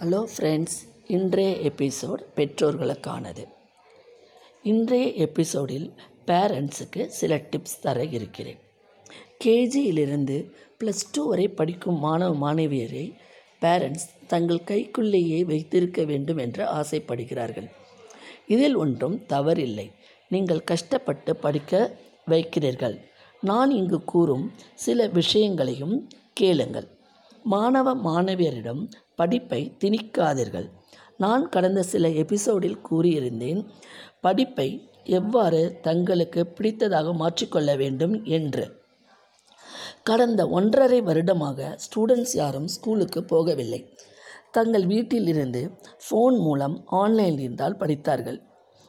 Hello friends இன்றைய episode பெற்றோர்களுக்கானது. இன்றைய எபிசோடில் பேரண்ட்ஸுக்கு சில டிப்ஸ் தர இருக்கிறேன். கேஜியிலிருந்து ப்ளஸ் டூ வரை படிக்கும் மாணவ மாணவியரை பேரண்ட்ஸ் தங்கள் கைக்குள்ளேயே வைத்திருக்க வேண்டும் என்று ஆசைப்படுகிறார்கள். இதில் ஒன்றும் தவறில்லை. நீங்கள் கஷ்டப்பட்டு படிக்க வைக்கிறீர்கள். நான் இங்கு கூறும் சில விஷயங்களையும் கேளுங்கள். மாணவ மாணவியரிடம் படிப்பை திணிக்காதீர்கள். நான் கடந்த சில எபிசோடில் கூறியிருந்தேன் படிப்பை எவ்வாறு தங்களுக்கு பிடித்ததாக மாற்றிக்கொள்ள வேண்டும் என்று. கடந்த ஒன்றரை வருடமாக ஸ்டூடெண்ட்ஸ் யாரும் ஸ்கூலுக்கு போகவில்லை. தங்கள் வீட்டில் இருந்து ஃபோன் மூலம் ஆன்லைனில் இருந்தால் படித்தார்கள்.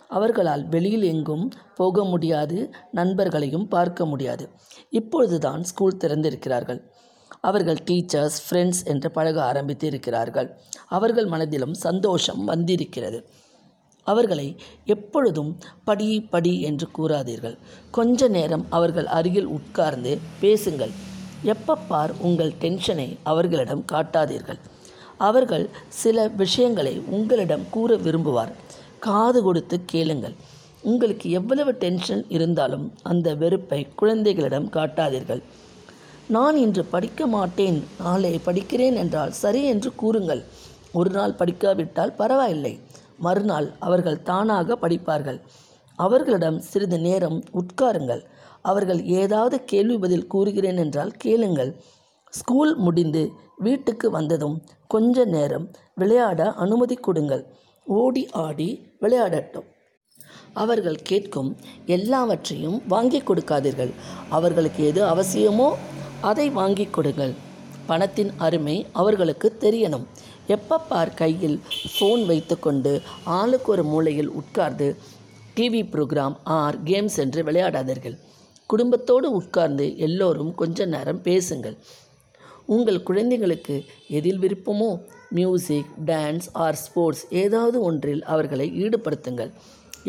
அவர்களால் வெளியில் எங்கும் போக முடியாது நண்பர்களையும் பார்க்க முடியாது. இப்பொழுதுதான் ஸ்கூல் திறந்திருக்கிறார்கள். அவர்கள் டீச்சர்ஸ் ஃப்ரெண்ட்ஸ் என்று பழக ஆரம்பித்து இருக்கிறார்கள் அவர்கள் மனதிலும் சந்தோஷம் வந்திருக்கிறது. அவர்களை எப்பொழுதும் படி படி என்று கூறாதீர்கள். கொஞ்ச நேரம் அவர்கள் அருகில் உட்கார்ந்து பேசுங்கள். எப்பப்பார் உங்கள் டென்ஷனை அவர்களிடம் காட்டாதீர்கள். அவர்கள் சில விஷயங்களை உங்களிடம் கூற விரும்புவார். காது கொடுத்து கேளுங்கள். உங்களுக்கு எவ்வளவு டென்ஷன் இருந்தாலும் அந்த வெறுப்பை குழந்தைகளிடம் காட்டாதீர்கள். நான் இன்று படிக்க மாட்டேன் நாளை படிக்கிறேன் என்றால் சரி என்று கூறுங்கள். ஒரு நாள் படிக்காவிட்டால் பரவாயில்லை. மறுநாள் அவர்கள் தானாக படிப்பார்கள். அவர்களிடம் சிறிது நேரம் உட்காருங்கள். அவர்கள் ஏதாவது கேள்வி பதில் கூறுகிறேன் என்றால் கேளுங்கள். ஸ்கூல் முடிந்து வீட்டுக்கு வந்ததும் கொஞ்ச நேரம் விளையாட அனுமதி கொடுங்கள். ஓடி ஆடி விளையாடட்டும். அவர்கள் கேட்கும் எல்லாவற்றையும் வாங்கி கொடுக்காதீர்கள். அவர்களுக்கு எது அவசியமோ? அதை வாங்கி கொடுங்கள். பணத்தின் அருமை அவர்களுக்கு தெரியணும். எப்போ பார் கையில் ஃபோன் வைத்துக்கொண்டு ஆளுக்கு ஒரு மூலையில் உட்கார்ந்து டிவி ப்ரோக்ராம் ஆர் கேம்ஸ் என்று விளையாடாதீர்கள். குடும்பத்தோடு உட்கார்ந்து எல்லோரும் கொஞ்ச நேரம் பேசுங்கள். உங்கள் குழந்தைகளுக்கு எதில் விருப்பமோ மியூசிக் டான்ஸ் ஆர் ஸ்போர்ட்ஸ் ஏதாவது ஒன்றில் அவர்களை ஈடுபடுத்துங்கள்.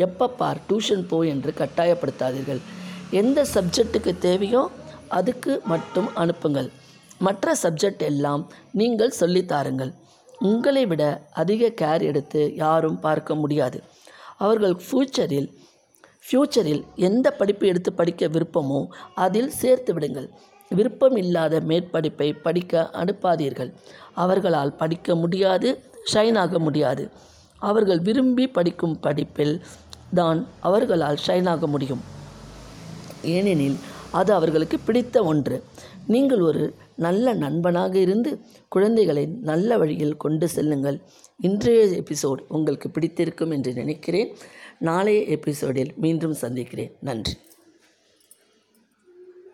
எப்போ பார் டியூஷன் போ என்று கட்டாயப்படுத்தாதீர்கள். எந்த சப்ஜெக்ட்டுக்கு தேவையோ அதுக்கு மட்டும் அனுப்புங்கள். மற்ற சப்ஜெக்ட் எல்லாம் நீங்கள் சொல்லித்தாருங்கள் உங்களை விட அதிக கேர் எடுத்து யாரும் பார்க்க முடியாது. அவர்கள் ஃப்யூச்சரில் ஃப்யூச்சரில் எந்த படிப்பு எடுத்து படிக்க விருப்பமோ அதில் சேர்த்து விடுங்கள். விருப்பம் இல்லாத மேற்படிப்பை படிக்க அனுப்பாதீர்கள். அவர்களால் படிக்க முடியாது ஷைன் ஆக முடியாது. அவர்கள் விரும்பி படிக்கும் படிப்பில் தான் அவர்களால் ஷைன் ஆக முடியும். ஏனெனில் அது அவர்களுக்கு பிடித்த ஒன்று. நீங்கள் ஒரு நல்ல நண்பனாக இருந்து குழந்தைகளை நல்ல வழியில் கொண்டு செல்லுங்கள். இன்றைய எபிசோட் உங்களுக்கு பிடித்திருக்கும் என்று நினைக்கிறேன். நாளைய எபிசோடில் மீண்டும் சந்திக்கிறேன். நன்றி.